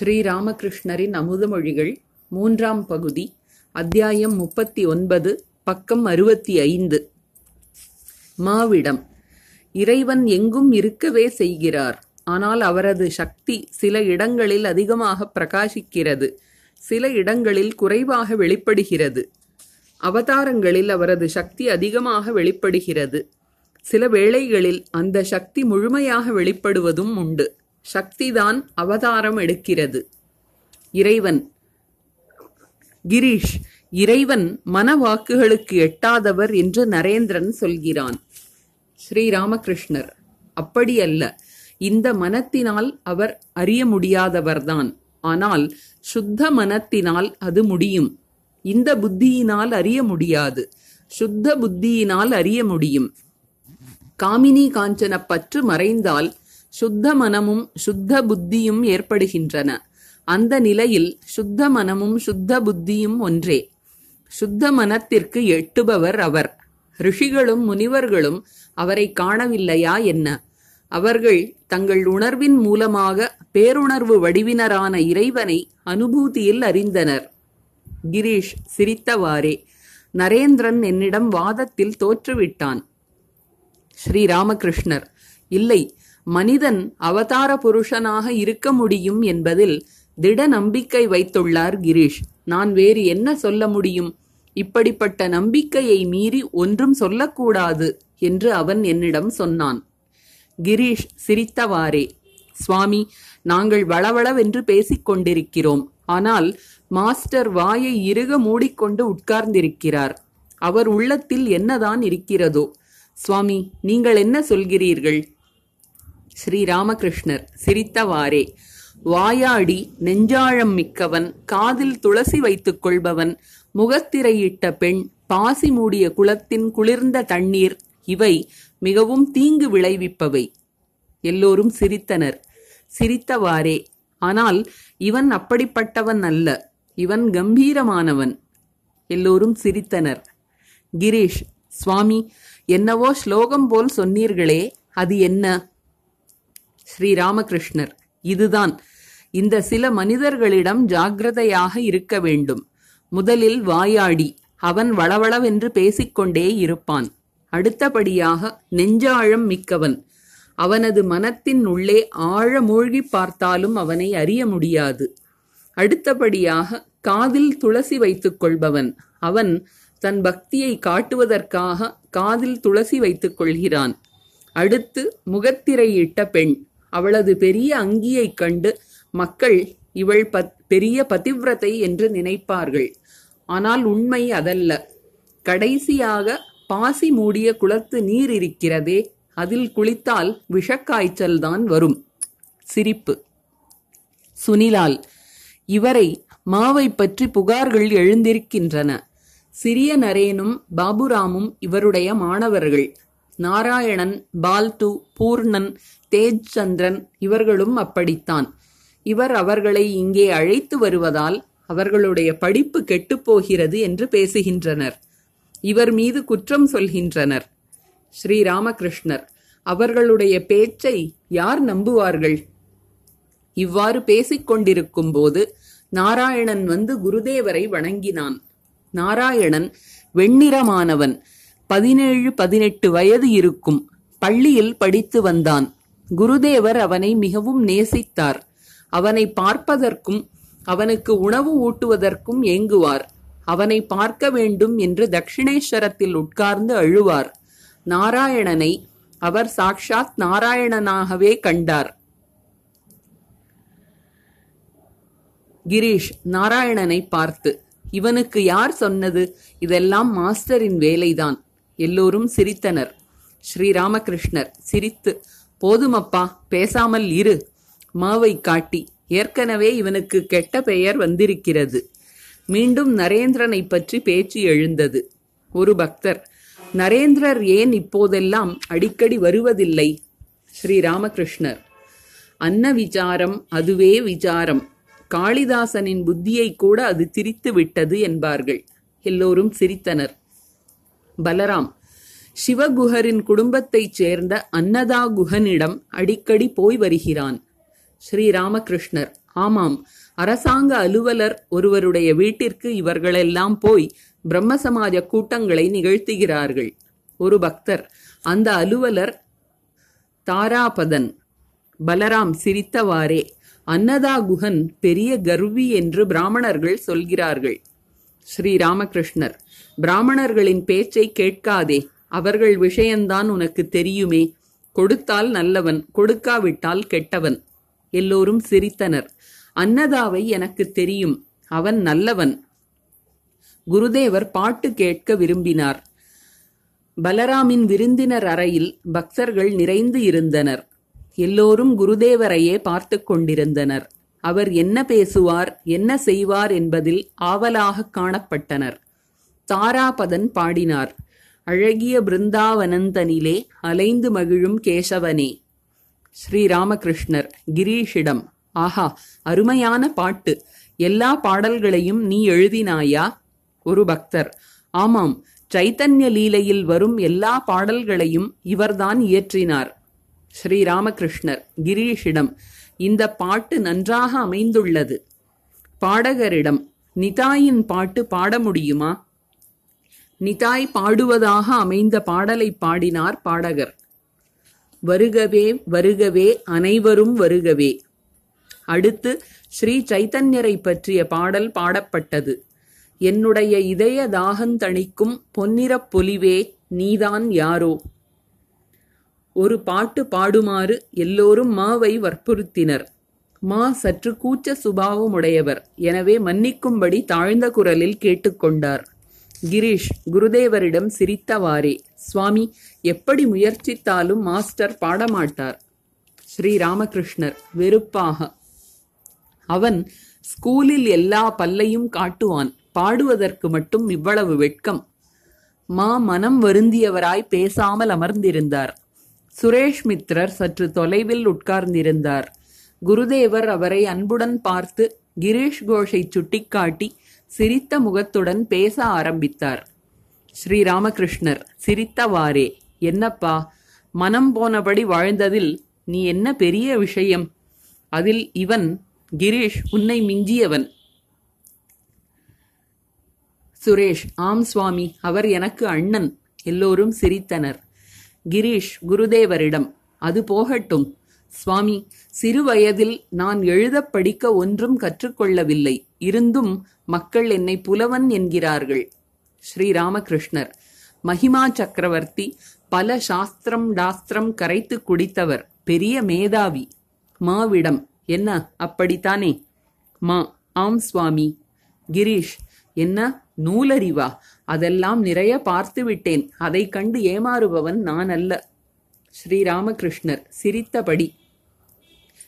ஸ்ரீராமகிருஷ்ணரின் அமுதமொழிகள் மூன்றாம் பகுதி அத்தியாயம் முப்பத்தி ஒன்பது பக்கம் அறுபத்தி ஐந்து. மாவிடம் இறைவன் எங்கும் இருக்கவே செய்கிறார். ஆனால் அவரது சக்தி சில இடங்களில் அதிகமாக பிரகாசிக்கிறது. சில இடங்களில் குறைவாக வெளிப்படுகிறது. அவதாரங்களில் அவரது சக்தி அதிகமாக வெளிப்படுகிறது. சில வேளைகளில் அந்த சக்தி முழுமையாக வெளிப்படுவதும் உண்டு. சக்திதான் அவதாரம் எடுக்கிறது. இறைவன் கிரீஷ் இறைவன் மனவாக்குகளுக்கு எட்டாதவர் என்று நரேந்திரன் சொல்கிறான். ஸ்ரீராமகிருஷ்ணர் அப்படியல்ல. இந்த மனத்தினால் அவர் அறிய முடியாதவர்தான். ஆனால் சுத்த மனத்தினால் அது முடியும். இந்த புத்தியினால் அறிய முடியாது. சுத்த புத்தியினால் அறிய முடியும். காமினி காஞ்சன பற்று மறைந்தால் சுத்த மனமும் சுத்த புத்தியும் ஏற்படுகின்றன. அந்த நிலையில் சுத்த மனமும் சுத்த புத்தியும் ஒன்றே. சுத்த மனத்திற்கு எட்டுபவர் அவர். ரிஷிகளும் முனிவர்களும் அவரை காணவில்லையா என்ன? அவர்கள் தங்கள் உணர்வின் மூலமாக பேருணர்வு வடிவினரான இறைவனை அனுபூதியில் அறிந்தனர். கிரீஷ் சிரித்தவாறே நரேந்திரன் என்னிடம் வாதத்தில் தோற்றுவிட்டான். ஸ்ரீராமகிருஷ்ணர் இல்லை மனிதன் அவதார புருஷனாக இருக்க முடியும் என்பதில் திட நம்பிக்கை வைத்துள்ளார் கிரீஷ். நான் வேறு என்ன சொல்ல முடியும்? இப்படிப்பட்ட நம்பிக்கையை மீறி ஒன்றும் சொல்லக்கூடாது என்று அவன் என்னிடம் சொன்னான். கிரீஷ் சிரித்தவாறே. சுவாமி நாங்கள் வளவளவென்று பேசிக் கொண்டிருக்கிறோம். ஆனால் மாஸ்டர் வாயை இறுக மூடிக்கொண்டு உட்கார்ந்திருக்கிறார். அவர் உள்ளத்தில் என்னதான் இருக்கிறதோ. சுவாமி நீங்கள் என்ன சொல்கிறீர்கள்? ஸ்ரீராமகிருஷ்ணர் சிரித்தவாறே. வாயாடி நெஞ்சாழம் மிக்கவன் காதில் துளசி வைத்துக் கொள்பவன் முகத்திரையிட்ட பெண் பாசி மூடிய குளத்தின் குளிர்ந்த தண்ணீர் இவை மிகவும் தீங்கு விளைவிப்பவை. எல்லோரும் சிரித்தனர். சிரித்தவாறே ஆனால் இவன் அப்படிப்பட்டவன் அல்ல இவன் கம்பீரமானவன். எல்லோரும் சிரித்தனர். கிரீஷ் சுவாமி என்னவோ ஸ்லோகம் போல் சொன்னீர்களே அது என்ன? ஸ்ரீராமகிருஷ்ணர். இதுதான். இந்த சில மனிதர்களிடம் ஜாக்கிரதையாக இருக்க வேண்டும். முதலில் வாயாடி அவன் வளவளவென்று பேசிக்கொண்டே இருப்பான். அடுத்தபடியாக நெஞ்சாழம் மிக்கவன். அவனது மனத்தின் உள்ளே ஆழ மூழ்கி பார்த்தாலும் அவனை அறிய முடியாது. அடுத்தபடியாக காதில் துளசி வைத்துக் கொள்பவன். அவன் தன் பக்தியை காட்டுவதற்காக காதில் துளசி வைத்துக் கொள்கிறான். அடுத்து முகத்திரையிட்ட பெண். அவளது பெரிய அங்கியைக் கண்டு மக்கள் இவள் பத் பெரிய பதிவிரத்தை என்று நினைப்பார்கள். ஆனால் உண்மை அதல்ல. கடைசியாக பாசி மூடிய குளத்து நீர் இருக்கிறதே அதில் குளித்தால் விஷக்காய்ச்சல்தான் வரும். சிரிப்பு. சுனிலால் இவரை மாவை பற்றி புகார்கள் எழுந்திருக்கின்றன. சிறிய நரேனும் பாபுராமும் இவருடைய மாணவர்கள். நாராயணன் பால்து பூர்ணன் தேஜ் சந்திரன் இவர்களும் அப்படித்தான். இவர் அவர்களை இங்கே அழைத்து வருவதால் அவர்களுடைய படிப்பு கெட்டுப்போகிறது என்று பேசுகின்றனர். இவர் மீது குற்றம் சொல்கின்றனர். ஸ்ரீராமகிருஷ்ணர் அவர்களுடைய பேச்சை யார் நம்புவார்கள்? இவ்வாறு பேசிக் கொண்டிருக்கும் போது நாராயணன் வந்து குருதேவரை வணங்கினான். நாராயணன் வெண்ணிறமானவன் பதினேழு பதினெட்டு வயது இருக்கும் பள்ளியில் படித்து வந்தான். குருதேவர் அவனை மிகவும் நேசித்தார். அவனை பார்ப்பதற்கும் அவனுக்கு உணவு ஊட்டுவதற்கும் ஏங்குவார். அவனை பார்க்க வேண்டும் என்று தட்சிணேஸ்வரத்தில் உட்கார்ந்து அழுவார். நாராயணனை அவர் சாக்ஷாத் நாராயணனாகவே கண்டார். கிரீஷ் நாராயணனை பார்த்து இவனுக்கு யார் சொன்னது? இதெல்லாம் மாஸ்டரின் வேலைதான். எல்லோரும் சிரித்தனர். ஸ்ரீராமகிருஷ்ணர் சிரித்து போதுமப்பா பேசாமல் இரு. மாவை காட்டி. ஏற்கனவே இவனுக்கு கெட்ட பெயர் வந்திருக்கிறது. மீண்டும் நரேந்திரனை பற்றி பேச்சு எழுந்தது. ஒரு பக்தர் நரேந்திரர் ஏன் இப்போதெல்லாம் அடிக்கடி வருவதில்லை? ஸ்ரீராமகிருஷ்ணர். அன்ன விசாரம் அதுவே விசாரம். காளிதாசனின் புத்தியை கூட அது திரித்து விட்டது என்பார்கள். எல்லோரும் சிரித்தனர். பலராம் சிவகுஹரின் குடும்பத்தைச் சேர்ந்த அன்னதா குஹனிடம் அடிக்கடி போய் வருகிறான். ஸ்ரீராமகிருஷ்ணர் ஆமாம் அரசாங்க அலுவலர் ஒருவருடைய வீட்டிற்கு இவர்களெல்லாம் போய் பிரம்மசமாஜ கூட்டங்களை நிகழ்த்துகிறார்கள். ஒரு பக்தர் அந்த அலுவலர் தாராபதன் பலராம் சிரித்தவாறே அன்னதா குஹன் பெரிய கர்வி என்று பிராமணர்கள் சொல்கிறார்கள். ஸ்ரீராமகிருஷ்ணர் பிராமணர்களின் பேச்சை கேட்காதே அவர்கள் விஷயந்தான் உனக்கு தெரியுமே. கொடுத்தால் நல்லவன் கொடுக்காவிட்டால் கெட்டவன். எல்லோரும் சிரித்தனர். அன்னதாவை எனக்கு தெரியும். அவன் நல்லவன். குருதேவர் பாட்டு கேட்க விரும்பினார். பலராமின் விருந்தினர் அறையில் பக்தர்கள் நிறைந்து இருந்தனர். எல்லோரும் குருதேவரையே பார்த்து கொண்டிருந்தனர். அவர் என்ன பேசுவார் என்ன செய்வார் என்பதில் ஆவலாக காணப்பட்டனர். தாராபதன் பாடினார். அழகிய பிருந்தாவனந்தனிலே அலைந்து மகிழும் கேசவனே. ஸ்ரீராமகிருஷ்ணர் கிரீஷிடம் ஆஹா அருமையான பாட்டு. எல்லா பாடல்களையும் நீ எழுதினாயா? ஒரு பக்தர். ஆமாம் சைத்தன்ய லீலையில் வரும் எல்லா பாடல்களையும் இவர்தான் இயற்றினார். ஸ்ரீராமகிருஷ்ணர் கிரீஷிடம் இந்த பாட்டு நன்றாக அமைந்துள்ளது. பாடகரிடம் நிதாயின் பாட்டு பாட முடியுமா? நிதாய் பாடுவதாக அமைந்த பாடலை பாடினார் பாடகர். வருகவே வருகவே அனைவரும் வருகவே. அடுத்து ஸ்ரீ சைத்தன்யரை பற்றிய பாடல் பாடப்பட்டது. என்னுடைய இதய தாகந்தணிக்கும் பொன்னிறப் பொலிவே நீதான் யாரோ? ஒரு பாட்டு பாடுமாறு எல்லோரும் மாவை வற்புறுத்தினர். மா சற்று கூச்ச சுபாவமுடையவர். எனவே மன்னிக்கும்படி தாழ்ந்த குரலில் கேட்டுக்கொண்டார் கிரீஷ் குருதேவரிடம் சிரித்தவாறே சுவாமி எப்படி முயற்சித்தாலும் மாஸ்டர் பாடமாட்டார். ஸ்ரீ ராமகிருஷ்ணர் வெறுப்பாக. அவன் ஸ்கூலில் எல்லா பல்லையும் காட்டுவான் பாடுவதற்கு மட்டும் இவ்வளவு வெட்கம். மா மனம் வருந்தியவராய் பேசாமல் அமர்ந்திருந்தார். சுரேஷ் மித்ரர் சற்று தொலைவில் உட்கார்ந்திருந்தார். குருதேவர் அவரை அன்புடன் பார்த்து கிரீஷ் கோஷை சுட்டிக்காட்டி சிரித்த முகத்துடன் பேச ஆரம்பித்தார். ஸ்ரீராமகிருஷ்ணர் சிரித்தவாறே. என்னப்பா? மனம் போனபடி வாழ்ந்ததில் நீ என்ன பெரிய விஷயம்? அதில் இவன் கிரீஷ் உன்னை மிஞ்சியவன். சுரேஷ் ஆம் சுவாமி. அவர் எனக்கு அண்ணன். எல்லோரும் சிரித்தனர். கிரீஷ் குருதேவரிடம். அது போகட்டும். சுவாமி சிறுவயதில் நான் எழுதப் படிக்க ஒன்றும் கற்றுக்கொள்ளவில்லை. இருந்தும் மக்கள் என்னை புலவன் என்கிறார்கள். ஸ்ரீராமகிருஷ்ணர். மகிமா சக்கரவர்த்தி பல சாஸ்திரம் டாஸ்திரம் கரைத்து குடித்தவர். பெரிய மேதாவி. மாவிடம். என்ன? அப்படித்தானே? மா. ஆம் சுவாமி. கிரீஷ். என்ன? நூலறிவா. அதெல்லாம் நிறைய பார்த்து விட்டேன் அதை கண்டு ஏமாறுபவன் நான் அல்ல ஸ்ரீராமகிருஷ்ணர். சிரித்தபடி.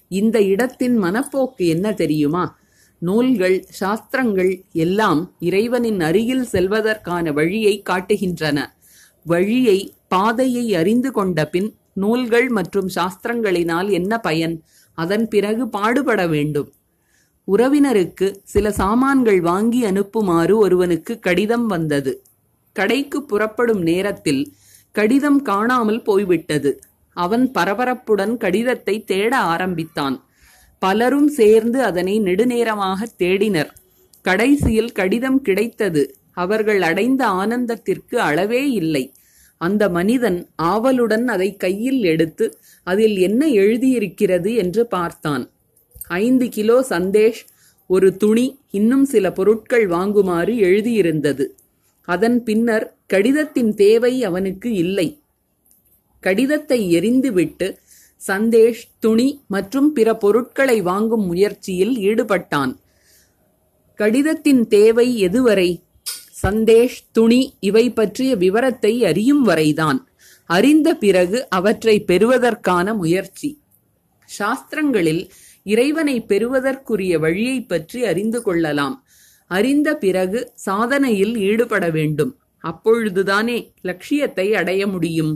இந்த இடத்தின் மனப்போக்கு என்ன தெரியுமா? நூல்கள் சாஸ்திரங்கள் எல்லாம் இறைவனின் அருகில் செல்வதற்கான வழியை காட்டுகின்றன. வழியை பாதையை அறிந்து கொண்ட பின் நூல்கள் மற்றும் சாஸ்திரங்களினால் என்ன பயன்? அதன் பிறகு பாடுபட வேண்டும். உறவினருக்கு சில சாமான்கள் வாங்கி அனுப்புமாறு ஒருவனுக்கு கடிதம் வந்தது. கடைக்கு புறப்படும் நேரத்தில் கடிதம் காணாமல் போய்விட்டது. அவன் பரபரப்புடன் கடிதத்தை தேட ஆரம்பித்தான். பலரும் சேர்ந்து அதனை நெடுநேரமாக தேடினர். கடைசியில் கடிதம் கிடைத்தது. அவர்கள் அடைந்த ஆனந்தத்திற்கு அளவே இல்லை. அந்த மனிதன் ஆவலுடன் அதை கையில் எடுத்து அதில் என்ன எழுதியிருக்கிறது? என்று பார்த்தான். ஐந்து கிலோ சந்தேஷ் ஒரு துணி இன்னும் சில பொருட்கள் வாங்குமாறு எழுதியிருந்தது. அதன் பின்னர் கடிதத்தின் தேவை அவனுக்கு இல்லை. கடிதத்தை எரிந்துவிட்டு சந்தேஷ் துணி மற்றும் பிற பொருட்களை வாங்கும் முயற்சியில் ஈடுபட்டான். கடிதத்தின் தேவை எதுவரை? சந்தேஷ் துணி இவை பற்றிய விவரத்தை அறியும் வரைதான். அறிந்த பிறகு அவற்றை பெறுவதற்கான முயற்சி. சாஸ்திரங்களில் இறைவனை பெறுவதற்குரிய வழியை பற்றி அறிந்து கொள்ளலாம். அறிந்த பிறகு சாதனையில் ஈடுபட வேண்டும். அப்பொழுதுதானே லட்சியத்தை அடைய முடியும்.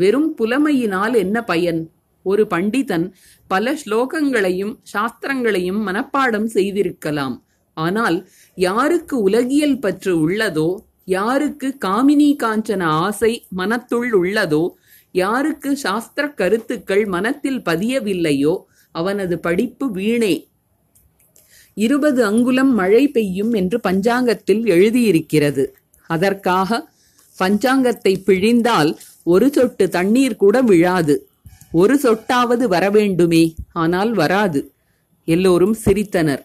வெறும் புலமையினால் என்ன பயன்? ஒரு பண்டிதன் பல ஸ்லோகங்களையும் சாஸ்திரங்களையும் மனப்பாடம் செய்திருக்கலாம். ஆனால் யாருக்கு உலகியல் பற்று உள்ளதோ யாருக்கு காமினி காஞ்சன ஆசை மனத்துள் உள்ளதோ யாருக்கு சாஸ்திர கருத்துக்கள் மனத்தில் பதியவில்லையோ அவனது படிப்பு வீணே. இருபது அங்குலம் மழை பெய்யும் என்று பஞ்சாங்கத்தில் எழுதியிருக்கிறது. அதற்காக பஞ்சாங்கத்தை பிழிந்தால் ஒரு சொட்டு தண்ணீர் கூட விழாது. ஒரு சொட்டாவது வரவேண்டுமே ஆனால் வராது. எல்லோரும் சிரித்தனர்.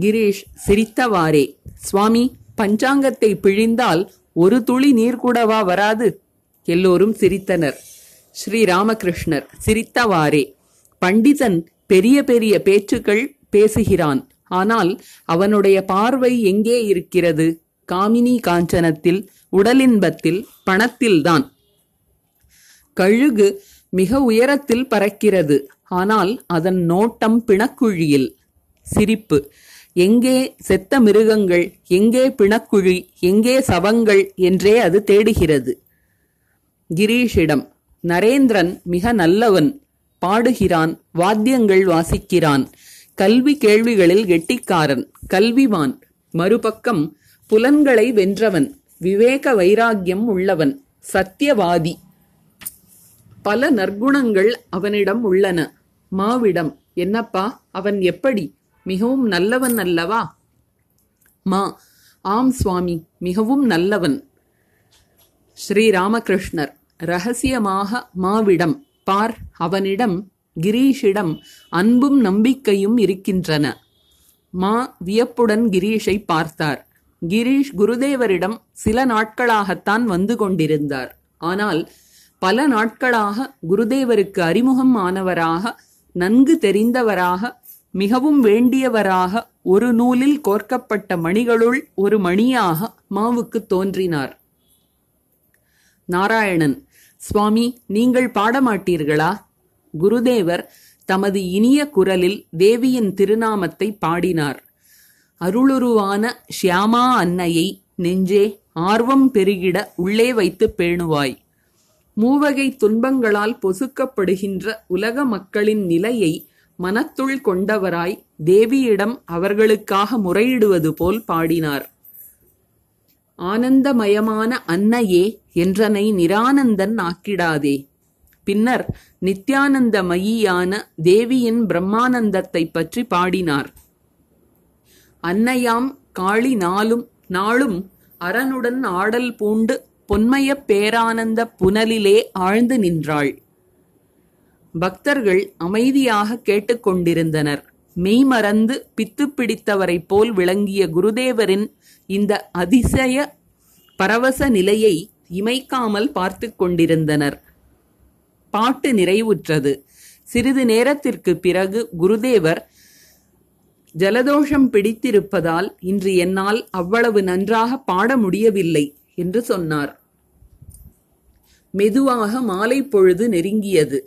கிரீஷ் சிரித்தவாறே. சுவாமி பஞ்சாங்கத்தை பிழிந்தால் ஒரு துளி நீர் கூடவா வராது? எல்லோரும் சிரித்தனர். ஸ்ரீ ராமகிருஷ்ணர் சிரித்தவாறே. பண்டிதன் பெரிய பெரிய பேச்சுக்கள் பேசுகிறான். ஆனால் அவனுடைய பார்வை எங்கே இருக்கிறது? காமினி காஞ்சனத்தில் உடலின்பத்தில் பணத்தில்தான். கழுகு மிக உயரத்தில் பறக்கிறது. ஆனால் அதன் நோட்டம் பிணக்குழியில். சிரிப்பு. எங்கே செத்த மிருகங்கள் எங்கே பிணக்குழி எங்கே சவங்கள் என்றே அது தேடுகிறது. கிரீஷிடம். நரேந்திரன் மிக நல்லவன். பாடுகிறான் வாத்தியங்கள் வாசிக்கிறான். கல்வி கேள்விகளில் கெட்டிக்காரன் கல்விவான். மறுபக்கம் புலன்களை வென்றவன். விவேக வைராக்கியம் உள்ளவன் சத்தியவாதி. பல நற்குணங்கள் அவனிடம் உள்ளன. மாவிடம் என்னப்பா அவன் எப்படி? மிகவும் நல்லவன் அல்லவா? மா ஆம் சுவாமி மிகவும் நல்லவன். ஸ்ரீ ராமகிருஷ்ணர் ரகசியமாக மாவிடம் பார் அவனிடம் கிரீஷிடம் அன்பும் நம்பிக்கையும் இருக்கின்றன. மா வியப்புடன் கிரீஷை பார்த்தார். கிரீஷ் குருதேவரிடம் சில நாட்களாகத்தான் வந்து கொண்டிருந்தார். ஆனால் பல நாட்களாக குருதேவருக்கு அறிமுகம் ஆனவராக நன்கு தெரிந்தவராக மிகவும் வேண்டியவராக ஒரு நூலில் கோர்க்கப்பட்ட மணிகளுள் ஒரு மணியாக மாவுக்கு தோன்றினார். நாராயணன் சுவாமி நீங்கள் பாடமாட்டீர்களா? குருதேவர் தமது இனிய குரலில் தேவியின் திருநாமத்தை பாடினார். அருளுருவான ஷியாமா அன்னையை நெஞ்சே ஆர்வம் பெருகிட உள்ளே வைத்து பேணுவாய். மூவகை துன்பங்களால் பொசுக்கப்படுகின்ற உலக மக்களின் நிலையை மனத்துள் கொண்டவராய் தேவியிடம் அவர்களுக்காக முறையிடுவது போல் பாடினார். ஆனந்தமயமான அன்னையே என்றனை நிரானந்தன் ஆக்கிடாதே. பின்னர் நித்யானந்தமயியான தேவியின் பிரம்மானந்தத்தை பற்றி பாடினார். அன்னையாம் காளி நாளும் நாளும் அரனுடன் ஆடல் பூண்டு பொன்மயப் பேரானந்த புனலிலே ஆழ்ந்து நின்றாள். பக்தர்கள் அமைதியாக கேட்டுக்கொண்டிருந்தனர் மெய்மறந்து பித்து பிடித்தவரைப் போல் விளங்கிய குருதேவரின் இந்த அதிசய பரவச நிலையை இமைக்காமல் பார்த்து கொண்டிருந்தனர். பாட்டு நிறைவுற்றது. சிறிது நேரத்திற்கு பிறகு குருதேவர் ஜலதோஷம் பிடித்திருப்பதால் இன்று என்னால் அவ்வளவு நன்றாக பாட முடியவில்லை என்று சொன்னார். மெதுவாக மாலை பொழுது நெருங்கியது.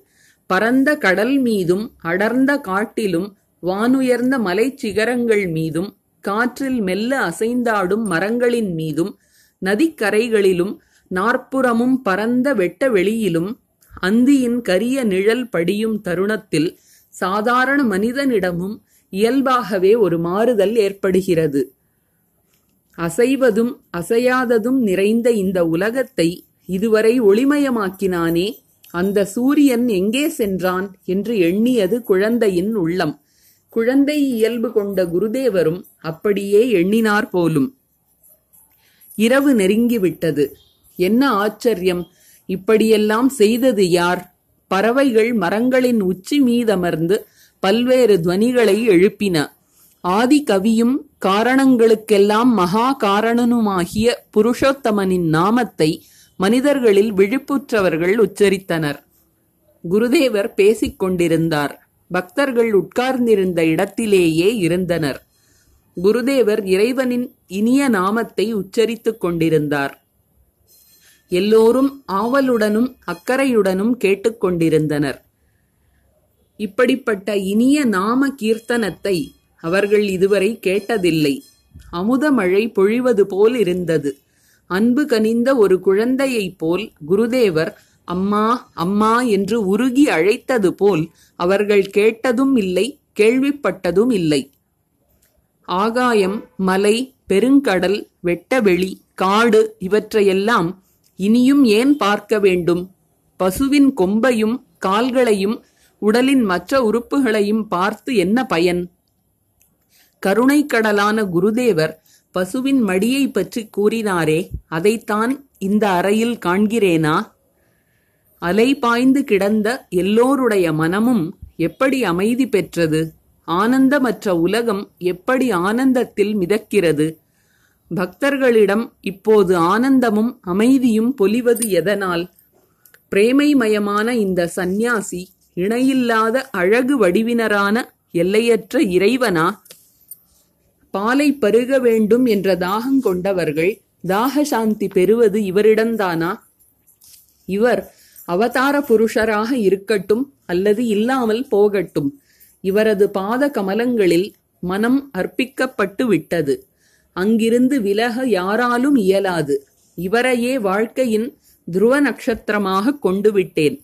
பரந்த கடல் மீதும் அடர்ந்த காட்டிலும் வானுயர்ந்த மலை சிகரங்கள் மீதும் காற்றில் மெல்ல அசைந்தாடும் மரங்களின் மீதும் நதிக்கரைகளிலும் நாற்புறமும் பரந்த வெட்ட வெளியிலும் அந்தியின் கரிய நிழல் படியும் தருணத்தில் சாதாரண மனிதனிடமும் இயல்பாகவே ஒரு மாறுதல் ஏற்படுகிறது. அசைவதும் அசையாததும் நிறைந்த இந்த உலகத்தை இதுவரை ஒளிமயமாக்கினானே அந்த சூரியன் எங்கே சென்றான் என்று எண்ணியது குழந்தையின் உள்ளம். குழந்தை இயல்பு கொண்ட குருதேவரும் அப்படியே எண்ணினார் போலும். இரவு நெருங்கிவிட்டது என்ன ஆச்சரியம்! இப்படியெல்லாம் செய்தது யார்? பறவைகள் மரங்களின் உச்சி மீதமர்ந்து பல்வேறு துவனிகளை எழுப்பின. ஆதி கவியும் காரணங்களுக்கெல்லாம் மகா காரணனுமாகிய புருஷோத்தமனின் நாமத்தை மனிதர்களில் விழிப்புற்றவர்கள் உச்சரித்தனர். குருதேவர் பேசிக் கொண்டிருந்தார். பக்தர்கள் உட்கார்ந்திருந்த இடத்திலேயே இருந்தனர். குருதேவர் இறைவனின் இனிய நாமத்தை உச்சரித்துக் கொண்டிருந்தார். எல்லோரும் ஆவலுடனும் அக்கறையுடனும் கேட்டுக்கொண்டிருந்தனர் இப்படிப்பட்ட இனிய நாம கீர்த்தனத்தை அவர்கள் இதுவரை கேட்டதில்லை. அமுத மழை பொழிவது போல் இருந்தது. அன்பு கனிந்த ஒரு குழந்தையைப் போல் குருதேவர் அம்மா அம்மா என்று உருகி அழைத்தது போல் அவர்கள் கேட்டதும் இல்லை கேள்விப்பட்டதும் இல்லை. ஆகாயம் மலை பெருங்கடல் வெட்டவெளி காடு இவற்றையெல்லாம் இனியும் ஏன் பார்க்க வேண்டும்? பசுவின் கொம்பையும் கால்களையும் உடலின் மற்ற உறுப்புகளையும் பார்த்து என்ன பயன்? கருணைக்கடலான குருதேவர் பசுவின் மடியை பற்றி கூறினாரே அதைத்தான் இந்த அறையில் காண்கிறேனா? அலை பாய்ந்து கிடந்த எல்லோருடைய மனமும் எப்படி அமைதி பெற்றது? ஆனந்தமற்ற உலகம் எப்படி ஆனந்தத்தில் மிதக்கிறது? பக்தர்களிடம் இப்போது ஆனந்தமும் அமைதியும் பொலிவது எதனால்? பிரேமைமயமான இந்த சந்நியாசி இணையில்லாத அழகு வடிவினரான எல்லையற்ற இறைவனா? பாலை பருக வேண்டும் என்ற தாகம் கொண்டவர்கள் தாக சாந்தி பெறுவது இவரிடம்தானா? இவர் அவதார புருஷராக இருக்கட்டும் அல்லது இல்லாமல் போகட்டும். இவரது பாத கமலங்களில் மனம் அர்ப்பிக்கப்பட்டு விட்டது. அங்கிருந்து விலக யாராலும் இயலாது. இவரையே வாழ்க்கையின் துருவ நட்சத்திரமாக கொண்டு விட்டேன்.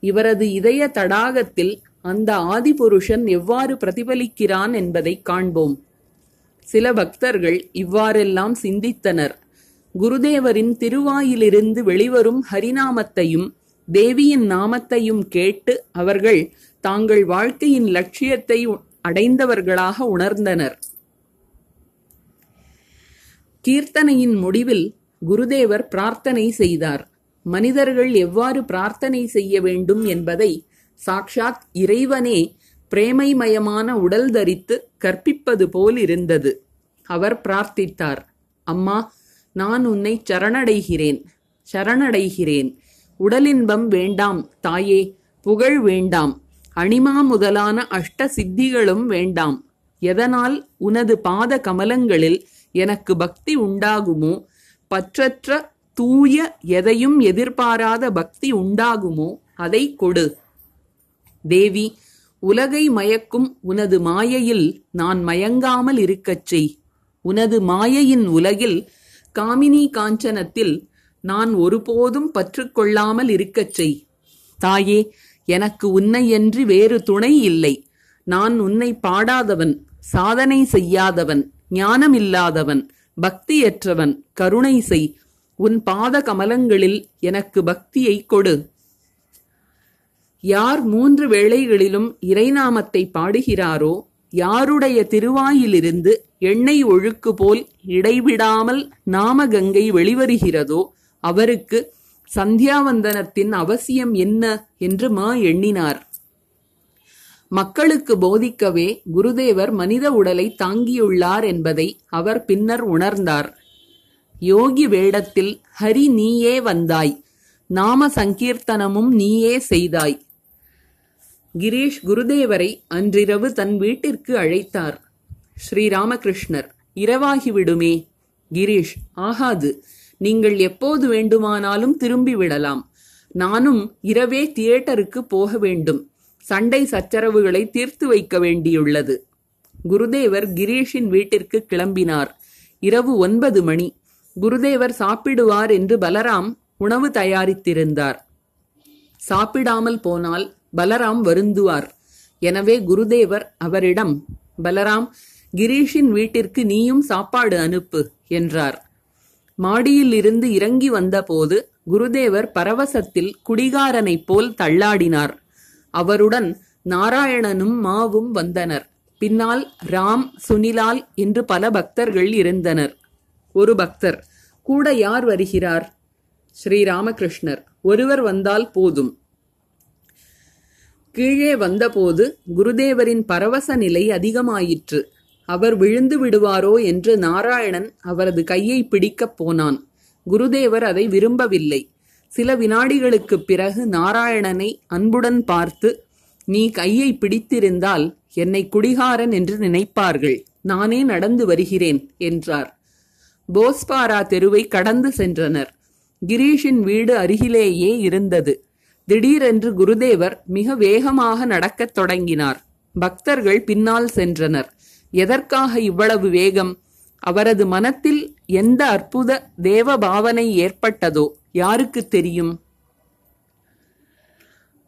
இவரது இதய தடாகத்தில் அந்த ஆதிபுருஷன் எவ்வாறு பிரதிபலிக்கிறான் என்பதை காண்போம். சில பக்தர்கள் இவ்வாறெல்லாம் சிந்தித்தனர். குருதேவரின் திருவாயிலிருந்து வெளிவரும் ஹரிநாமத்தையும் தேவியின் நாமத்தையும் கேட்டு அவர்கள் தாங்கள் வாழ்க்கையின் லட்சியத்தை அடைந்தவர்களாக உணர்ந்தனர். கீர்த்தனையின் முடிவில் குருதேவர் பிரார்த்தனை செய்தார். மனிதர்கள் எவ்வாறு பிரார்த்தனை செய்ய வேண்டும் என்பதை சாக்ஷாத் இறைவனே பிரேமைமயமான உடல் தரித்து கற்பிப்பது போல் இருந்தது அவர் பிரார்த்தித்தார் அம்மா நான் உன்னை சரணடைகிறேன் சரணடைகிறேன். உடலின்பம் வேண்டாம் தாயே புகழ் வேண்டாம். அணிமா முதலான அஷ்ட சித்திகளும் வேண்டாம். எதனால் உனது பாத கமலங்களில் எனக்கு பக்தி உண்டாகுமோ பற்றற்ற தூய எதையும் எதிர்பாராத பக்தி உண்டாகுமோ அதை கொடு. தேவி உலகை மயக்கும் உனது மாயையில் நான் மயங்காமல் இருக்கச் செய். உனது மாயையின் உலகில் காமினி காஞ்சனத்தில் நான் ஒருபோதும் பற்றுக்கொள்ளாமல் இருக்கச் செய். தாயே எனக்கு உன்னையன்றி வேறு துணை இல்லை. நான் உன்னை பாடாதவன் சாதனை செய்யாதவன் ஞானமில்லாதவன் பக்தியற்றவன் கருணை செய். உன் பாத கமலங்களில் எனக்கு பக்தியை கொடு. யார் மூன்று வேளைகளிலும் இறைநாமத்தை பாடுகிறாரோ யாருடைய திருவாயிலிருந்து எண்ணெய் ஒழுக்கு போல் இடைவிடாமல் நாமகங்கை வெளிவருகிறதோ அவருக்கு சந்தியாவந்தனத்தின் அவசியம் என்ன என்று மா எண்ணினார். மக்களுக்கு போதிக்கவே குருதேவர் மனித உடலை தாங்கியுள்ளார் என்பதை அவர் பின்னர் உணர்ந்தார். யோகி வேடத்தில் ஹரி நீயே வந்தாய். நாம சங்கீர்த்தனமும் நீயே செய்தாய். கிரீஷ் குருதேவரை அன்றிரவு தன் வீட்டிற்கு அழைத்தார். ஸ்ரீராமகிருஷ்ணர் இரவாகிவிடுமே கிரீஷ் ஆகாது. நீங்கள் எப்போது வேண்டுமானாலும் திரும்பி விடலாம். நானும் இரவே தியேட்டருக்கு போக வேண்டும். சண்டை சச்சரவுகளை தீர்த்து வைக்க வேண்டியுள்ளது. குருதேவர் கிரீஷின் வீட்டிற்கு கிளம்பினார். இரவு ஒன்பது மணி. குருதேவர் சாப்பிடுவார் என்று பலராம் உணவு தயாரித்திருந்தார். சாப்பிடாமல் போனால் பலராம் வருந்துவார். எனவே குருதேவர் அவரிடம் பலராம் கிரீஷின் வீட்டிற்கு நீயும் சாப்பாடு அனுப்பு என்றார். மாடியில் இருந்து இறங்கி வந்தபோது குருதேவர் பரவசத்தில் குடிகாரனைப் போல் தள்ளாடினார். அவருடன் நாராயணனும் மாவும் வந்தனர். பின்னால் ராம் சுனிலால் என்று பல பக்தர்கள் இருந்தனர். ஒரு பக்தர். கூட யார் வருகிறார்? ஸ்ரீராமகிருஷ்ணர். ஒருவர் வந்தால் போதும். கீழே வந்தபோது குருதேவரின் பரவச நிலை அதிகமாயிற்று. அவர் விழுந்து விடுவாரோ என்று நாராயணன் அவரது கையை பிடிக்கப் போனான். குருதேவர் அதை விரும்பவில்லை. சில வினாடிகளுக்குப் பிறகு நாராயணனை அன்புடன் பார்த்து நீ கையை பிடித்திருந்தால் என்னை குடிகாரன் என்று நினைப்பார்கள். நானே நடந்து வருகிறேன் என்றார். போஸ்பாரா தெருவை கடந்து சென்றனர். கிரீஷின் வீடு அருகிலேயே இருந்தது. திடீரென்று குருதேவர் மிக வேகமாக நடக்கத் தொடங்கினார். பக்தர்கள் பின்னால் சென்றனர். எதற்காக இவ்வளவு வேகம்? அவரது மனத்தில் எந்த அற்புத தேவ பாவனை ஏற்பட்டதோ? யாருக்கு தெரியும்?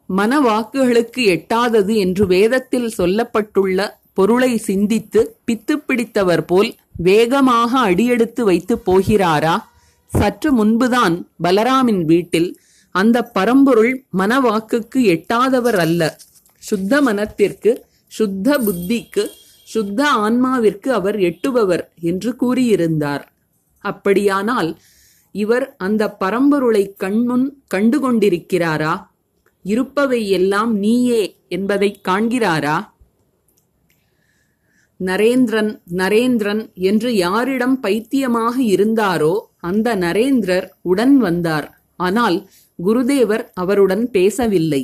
மன வாக்குகளுக்கு எட்டாதது என்று வேதத்தில் சொல்லப்பட்டுள்ள பொருளை சிந்தித்து பித்து பிடித்தவர் போல் வேகமாக அடியெடுத்து வைத்து போகிறாரா? சற்று முன்புதான் பலராமின் வீட்டில் அந்த பரம்பொருள் மனவாக்குக்கு எட்டாதவர் அல்ல. சுத்த மனத்திற்கு சுத்த புத்திக்கு சுத்த ஆன்மாவிற்கு அவர் எட்டுபவர் என்று கூறியிருந்தார். அப்படியானால் இவர் அந்த பரம்பொருளை கண்முன் கண்டு கொண்டிருக்கிறாரா இருப்பவை எல்லாம் நீயே என்பதை காண்கிறாரா? நரேந்திரன் நரேந்திரன் என்று யாரிடம் பைத்தியமாக இருந்தாரோ அந்த நரேந்திரர் உடன் வந்தார். ஆனால் குருதேவர் அவருடன் பேசவில்லை.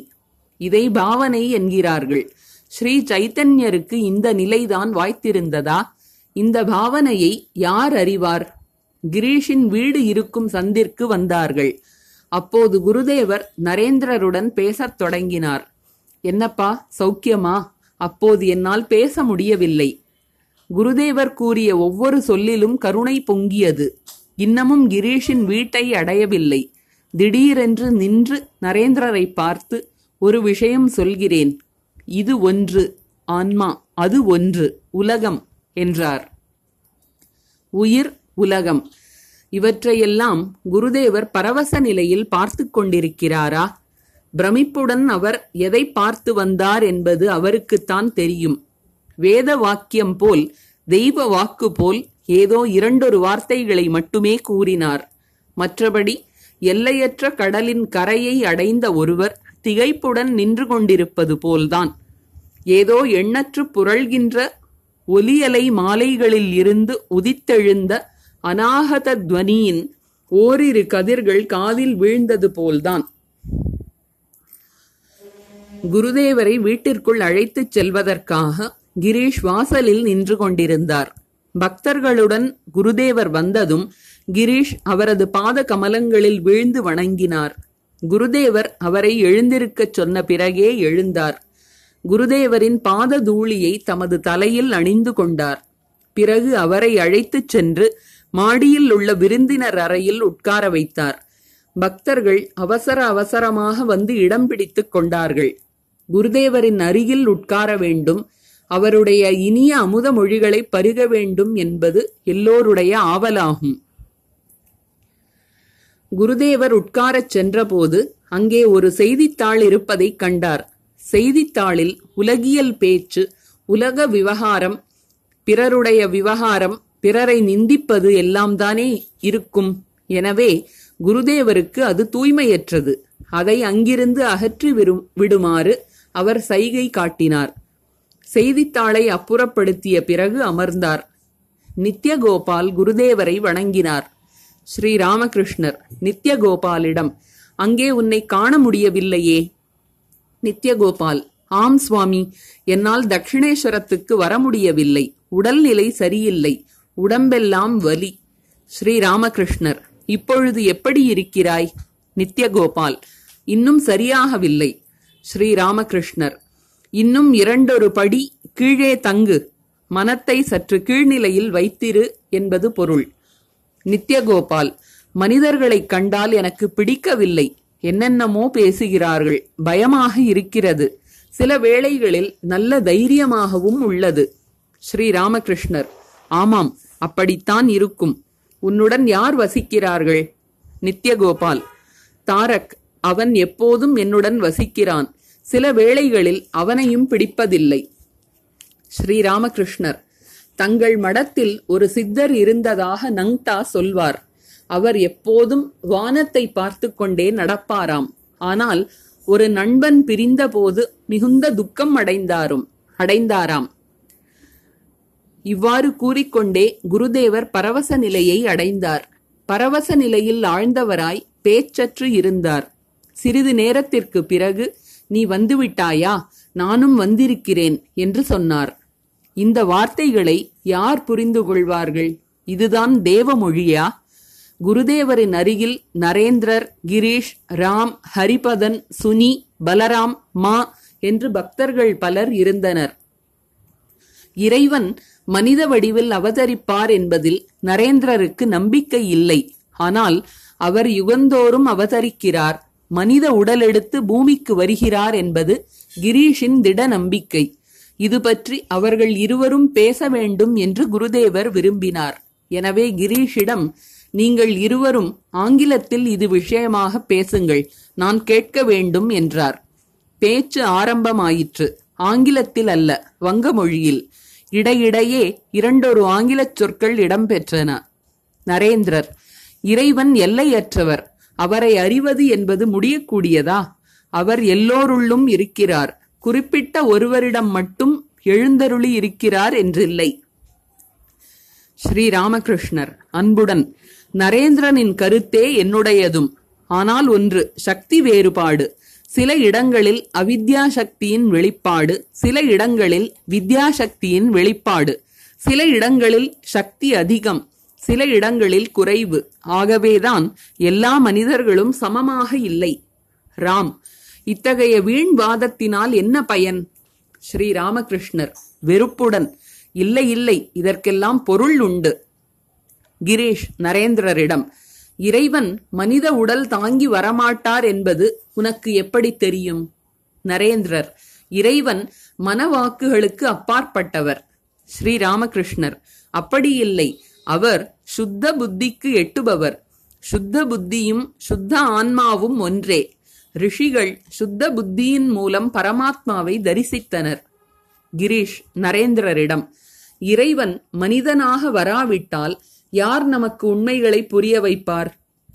இதை பாவனை என்கிறார்கள். ஸ்ரீ சைத்தன்யருக்கு இந்த நிலைதான் வாய்த்திருந்ததா? இந்த பாவனையை யார் அறிவார்? கிரீஷின் வீடு இருக்கும் சந்திற்கு வந்தார்கள். அப்போது குருதேவர் நரேந்திரருடன் பேசத் தொடங்கினார். என்னப்பா சௌக்கியமா? அப்போது என்னால் பேச முடியவில்லை. குருதேவர் கூறிய ஒவ்வொரு சொல்லிலும் கருணை பொங்கியது. இன்னமும் கிரீஷின் வீட்டை அடையவில்லை. திடீரென்று நின்று நரேந்திரரை பார்த்து ஒரு விஷயம் சொல்கிறேன். இது ஒன்று. ஆன்மா அது ஒன்று. உலகம் என்றார். உயிர் உலகம். இவற்றையெல்லாம் குருதேவர் பரவச நிலையில் பார்த்து கொண்டிருக்கிறாரா? பிரமிப்புடன் அவர் எதை பார்த்து வந்தார் என்பது அவருக்குத்தான் தெரியும். வேத வாக்கியம் போல் தெய்வ வாக்கு போல் ஏதோ இரண்டொரு வார்த்தைகளை மட்டுமே கூறினார். மற்றபடி எல்லையற்ற கடலின் கரையை அடைந்த ஒருவர் திகைப்புடன் நின்று கொண்டிருப்பது போல்தான். ஏதோ எண்ணற்று புரள்கின்ற ஒலியலை மாலைகளில் இருந்து உதித்தெழுந்த அநாகத துவனியின் ஓரிரு கதிர்கள் காதில் வீழ்ந்தது போல்தான். குருதேவரை வீட்டிற்குள் அழைத்துச் செல்வதற்காக கிரீஷ் வாசலில் நின்று கொண்டிருந்தார். பக்தர்களுடன் குருதேவர் வந்ததும் கிரீஷ் அவரது பாத கமலங்களில் வீழ்ந்து வணங்கினார். குருதேவர் அவரை எழுந்திருக்கச் சொன்ன பிறகே எழுந்தார். குருதேவரின் பாத தூளியை தமது தலையில் அணிந்து கொண்டார். பிறகு அவரை அழைத்துச் சென்று மாடியில் உள்ள விருந்தினர் அறையில் உட்கார வைத்தார். பக்தர்கள் அவசர அவசரமாக வந்து இடம் பிடித்துக் கொண்டார்கள். குருதேவரின் அருகில் உட்கார வேண்டும் அவருடைய இனிய அமுத மொழிகளை பருக வேண்டும் என்பது எல்லோருடைய ஆவலாகும். குருதேவர் உட்காரச் சென்றபோது அங்கே ஒரு செய்தித்தாள் இருப்பதைக் கண்டார். செய்தித்தாளில் உலகியல் பேச்சு உலக விவகாரம் பிறருடைய விவகாரம் பிறரை நிந்திப்பது எல்லாம் தானே இருக்கும். எனவே குருதேவருக்கு அது தூய்மையற்றது. அதை அங்கிருந்து அகற்றி விரும் விடுமாறு அவர் சைகை காட்டினார். செய்தித்தாளை அப்புறப்படுத்திய பிறகு அமர்ந்தார். நித்யகோபால் குருதேவரை வணங்கினார். ஸ்ரீ ராமகிருஷ்ணர் நித்யகோபாலிடம் அங்கே உன்னை காண முடியவில்லையே. நித்யகோபால் ஆம் சுவாமி என்னால் தட்சிணேஸ்வரத்துக்கு வர முடியவில்லை. உடல்நிலை சரியில்லை. உடம்பெல்லாம் வலி. ஸ்ரீ ராமகிருஷ்ணர் இப்பொழுது எப்படி இருக்கிறாய்? நித்யகோபால் இன்னும் சரியாகவில்லை. ஸ்ரீ ராமகிருஷ்ணர் இன்னும் இரண்டொரு படி கீழே தங்கு. மனத்தை சற்று கீழ்நிலையில் வைத்திரு என்பது பொருள். நித்யகோபால் மனிதர்களைக் கண்டால் எனக்கு பிடிக்கவில்லை. என்னென்னமோ பேசுகிறார்கள். பயமாக இருக்கிறது. சில வேளைகளில் நல்ல தைரியமாகவும் உள்ளது. ஸ்ரீ ராமகிருஷ்ணர் ஆமாம் அப்படித்தான் இருக்கும். உன்னுடன் யார் வசிக்கிறார்கள்? நித்யகோபால் தாரக் அவன் எப்போதும் என்னுடன் வசிக்கிறான். சில வேளைகளில் அவனையும் பிடிப்பதில்லை. ஸ்ரீராமகிருஷ்ணர் தங்கள் மடத்தில் ஒரு சித்தர் இருந்ததாக நங்தா சொல்வார். அவர் எப்போதும் வானத்தை பார்த்து கொண்டே நடப்பாராம். ஆனால் ஒரு நண்பன் பிரிந்தபோது மிகுந்த துக்கம் அடைந்தாரும் அடைந்தாராம். இவ்வாறு கூறிக்கொண்டே குருதேவர் பரவச நிலையை அடைந்தார். பரவச நிலையில் ஆழ்ந்தவராய் பேச்சற்று இருந்தார். சிறிது நேரத்திற்கு பிறகு நீ வந்துவிட்டாயா? நானும் வந்திருக்கிறேன் என்று சொன்னார். இந்த வார்த்தைகளை யார் புரிந்து கொள்வார்கள்? இதுதான் தேவமொழியா? குருதேவரின் அருகில் நரேந்திரர் கிரீஷ் ராம் ஹரிபதன் சுனி பலராம் மா என்று பக்தர்கள் பலர் இருந்தனர். இறைவன் மனித வடிவில் அவதரிப்பார் என்பதில் நரேந்திரருக்கு நம்பிக்கை இல்லை. ஆனால் அவர் யுகந்தோறும் அவதரிக்கிறார். மனித உடலெடுத்து பூமிக்கு வருகிறார் என்பது கிரீஷின் திட நம்பிக்கை. இது பற்றி அவர்கள் இருவரும் பேச வேண்டும் என்று குருதேவர் விரும்பினார். எனவே கிரீஷிடம் நீங்கள் இருவரும் ஆங்கிலத்தில் இது விஷயமாக பேசுங்கள் நான் கேட்க வேண்டும் என்றார். பேச்சு ஆரம்பமாயிற்று. ஆங்கிலத்தில் அல்ல வங்க மொழியில் இடையிடையே இரண்டொரு ஆங்கிலச் சொற்கள் இடம்பெற்றன. நரேந்திரர் இறைவன் எல்லையற்றவர் அவரை அறிவது என்பது முடியக்கூடியதா? அவர் எல்லோருள்ளும் இருக்கிறார். குறிப்பிட்ட ஒருவரிடம் மட்டும் எழுந்தருளி இருக்கிறார் என்றில்லை. ஸ்ரீ ராமகிருஷ்ணர் அன்புடன் நரேந்திரனின் கருத்தே என்னுடையதும். ஆனால் ஒன்று சக்தி வேறுபாடு. சில இடங்களில் அவித்யா சக்தியின் வெளிப்பாடு சில இடங்களில் வித்யாசக்தியின் வெளிப்பாடு. சில இடங்களில் சக்தி அதிகம். சில இடங்களில் குறைவு. ஆகவேதான் எல்லா மனிதர்களும் சமமாக இல்லை. ராம் இத்தகைய வீண் வாதத்தினால் என்ன பயன்? ஸ்ரீ ராமகிருஷ்ணர் வெறுப்புடன் இல்லை இல்லை இதற்கெல்லாம் பொருள் உண்டு. கிரீஷ் நரேந்திரரிடம் இறைவன் மனித உடல் தாங்கி வரமாட்டார் என்பது உனக்கு எப்படி தெரியும்? நரேந்திரர் இறைவன் மனவாக்குகளுக்கு அப்பாற்பட்டவர். ஸ்ரீ ராமகிருஷ்ணர் அப்படி இல்லை அவர் சுத்த புத்திக்கு எட்டுபவர். சுத்த புத்தியும் சுத்த ஆன்மாவும் ஒன்றே. ரிஷிகள் சுத்த புத்தியின் மூலம் பரமாத்மாவை தரிசித்தனர். கிரீஷ் நரேந்திரரிடம் இறைவன் மனிதனாக வராவிட்டால் யார் நமக்கு உண்மைகளை புரிய வைப்பார்?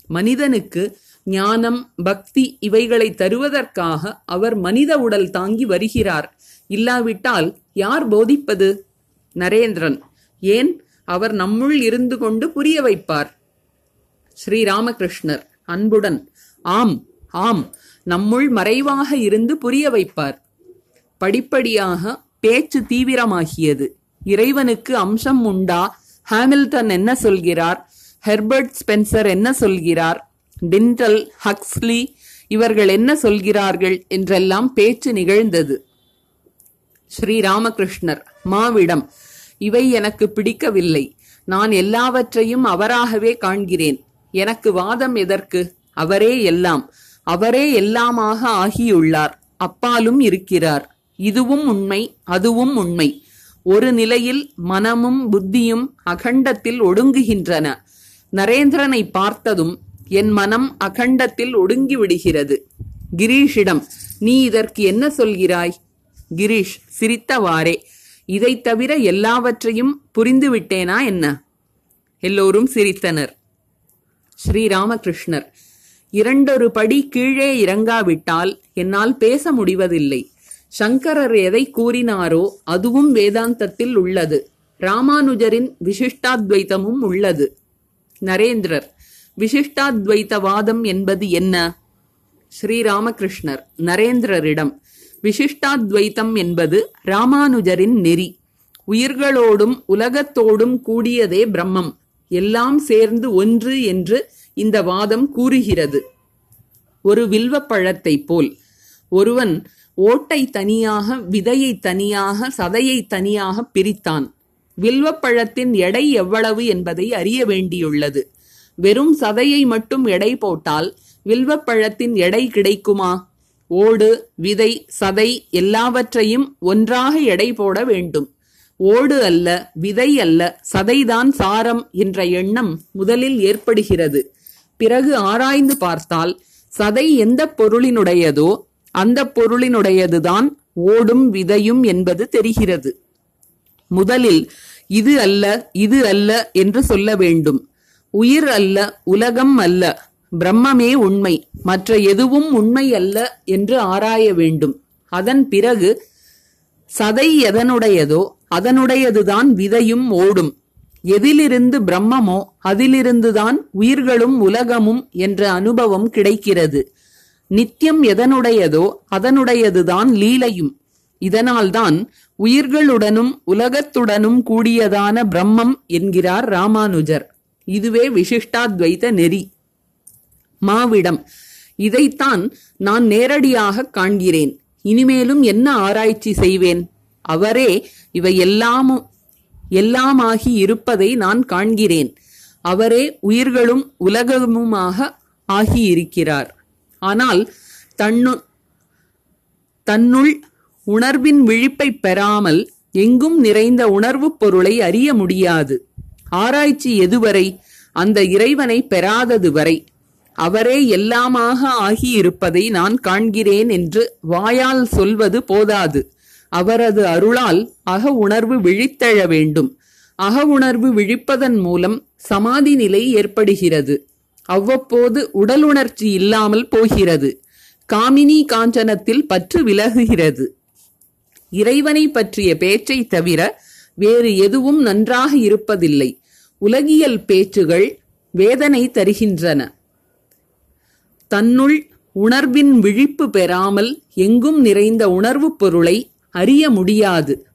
மனிதனுக்கு ஞானம் பக்தி இவைகளை தருவதற்காக அவர் மனித உடல் தாங்கி வருகிறார். இல்லாவிட்டால் யார் போதிப்பது? நரேந்திரன். ஏன்? அவர் நம்முள் இருந்து கொண்டு புரிய வைப்பார். ஸ்ரீராமகிருஷ்ணர் அன்புடன் ஆம் ஆம் நம்முள் மறைவாக இருந்து புரிய வைப்பார். படிப்படியாக பேச்சு தீவிரமாகியது. இறைவனுக்கு அம்சம் உண்டா? ஹாமில்டன் என்ன சொல்கிறார்? ஹெர்பர்ட் ஸ்பென்சர் என்ன சொல்கிறார்? டிண்டல் ஹக்ஸ்லி இவர்கள் என்ன சொல்கிறார்கள்? என்றெல்லாம் பேச்சு நிகழ்ந்தது. ஸ்ரீராமகிருஷ்ணர் மாவிடம் இவை எனக்கு பிடிக்கவில்லை. நான் எல்லாவற்றையும் அவராகவே காண்கிறேன். எனக்கு வாதம் எதற்கு? அவரே எல்லாம். அவரே எல்லாமாக ஆகியுள்ளார். அப்பாலும் இருக்கிறார். இதுவும் உண்மை அதுவும் உண்மை. ஒரு நிலையில் மனமும் புத்தியும் அகண்டத்தில் ஒடுங்குகின்றன. நரேந்திரனை பார்த்ததும் என் மனம் அகண்டத்தில் ஒடுங்கி விடுகிறது கிரீஷிடம் நீ இதற்கு என்ன சொல்கிறாய்? கிரீஷ் சிரித்தவாறே. இதைத் தவிர எல்லாவற்றையும் புரிந்துவிட்டேனா என்ன? எல்லோரும் சிரித்தனர். ஸ்ரீராமகிருஷ்ணர் இரண்டொரு படி கீழே இறங்காவிட்டால் என்னால் பேச முடிவதில்லை. சங்கரர் எதை கூறினாரோ அதுவும் வேதாந்தத்தில் உள்ளது. ராமானுஜரின் விசிஷ்டாத்வைத்தமும் உள்ளது. நரேந்திரர் விசிஷ்டாத்வைத்தவாதம் என்பது என்ன? ஸ்ரீராமகிருஷ்ணர் நரேந்திரரிடம் விசிஷ்டாத்வைத்தம் என்பது ராமானுஜரின் நெறி. உயிர்களோடும் உலகத்தோடும் கூடியதே பிரம்மம். எல்லாம் சேர்ந்து ஒன்று என்று இந்த வாதம் கூறுகிறது. ஒரு வில்வப்பழத்தைப் போல். ஒருவன் ஓட்டை தனியாக விதையை தனியாக சதையை தனியாக பிரித்தான். வில்வப்பழத்தின் எடை எவ்வளவு என்பதை அறிய வேண்டியுள்ளது. வெறும் சதையை மட்டும் எடை போட்டால் வில்வப்பழத்தின் எடை கிடைக்குமா? ஓடு விதை சதை எல்லாவற்றையும் ஒன்றாக எடை போட வேண்டும். ஓடு அல்ல விதை அல்ல சதைதான் சாரம் என்ற எண்ணம் முதலில் ஏற்படுகிறது. பிறகு ஆராய்ந்து பார்த்தால் சதை எந்த பொருளினுடையதோ அந்த பொருளினுடையதுதான் ஓடும் விதையும் என்பது தெரிகிறது. முதலில் இது அல்ல இது அல்ல என்று சொல்ல வேண்டும். உயிர் அல்ல உலகம் அல்ல பிரம்மமே உண்மை மற்ற எதுவும் உண்மை அல்ல என்று ஆராய வேண்டும். அதன் பிறகு சதை எதனுடையதோ அதனுடையதுதான் விதையும் ஓடும். எதிலிருந்து பிரம்மமோ அதிலிருந்துதான் உயிர்களும் உலகமும் என்ற அனுபவம் கிடைக்கிறது. நித்தியம் எதனுடையதோ அதனுடையதுதான் லீலையும். இதனால்தான் உயிர்களுடனும் உலகத்துடனும் கூடியதான பிரம்மம் என்கிறார் ராமானுஜர். இதுவே விசிஷ்டாத்வைத நெறி. மாவிடம். இதைத்தான் நான் நேரடியாக காண்கிறேன். இனிமேலும் என்ன ஆராய்ச்சி செய்வேன்? அவரே இவை எல்லாமும் எல்லாமாகி இருப்பதை நான் காண்கிறேன். அவரே உயிர்களும் உலகமுமாக ஆகியிருக்கிறார். ஆனால் தன்னு தன்னுள் உணர்வின் விழிப்பை பெறாமல் எங்கும் நிறைந்த உணர்வுப் பொருளை அறிய முடியாது. ஆராய்ச்சி எதுவரை? அந்த இறைவனை பெறாதது வரை. அவரே எல்லாமாக ஆகியிருப்பதை நான் காண்கிறேன் என்று வாயால் சொல்வது போதாது. அவரது அருளால் அக உணர்வு விழித்தெழ வேண்டும். அக உணர்வு விழிப்பதன் மூலம் சமாதி நிலை ஏற்படுகிறது. அவ்வப்போது உடலுணர்ச்சி இல்லாமல் போகிறது. காமினி காஞ்சனத்தில் பற்று விலகுகிறது. இறைவனை பற்றிய பேச்சை தவிர வேறு எதுவும் நன்றாக இருப்பதில்லை. உலகியல் பேச்சுகள் வேதனை தருகின்றன. தன்னுள் உணர்வின் விழிப்பு பெறாமல் எங்கும் நிறைந்த உணர்வுப் பொருளை அறிய முடியாது.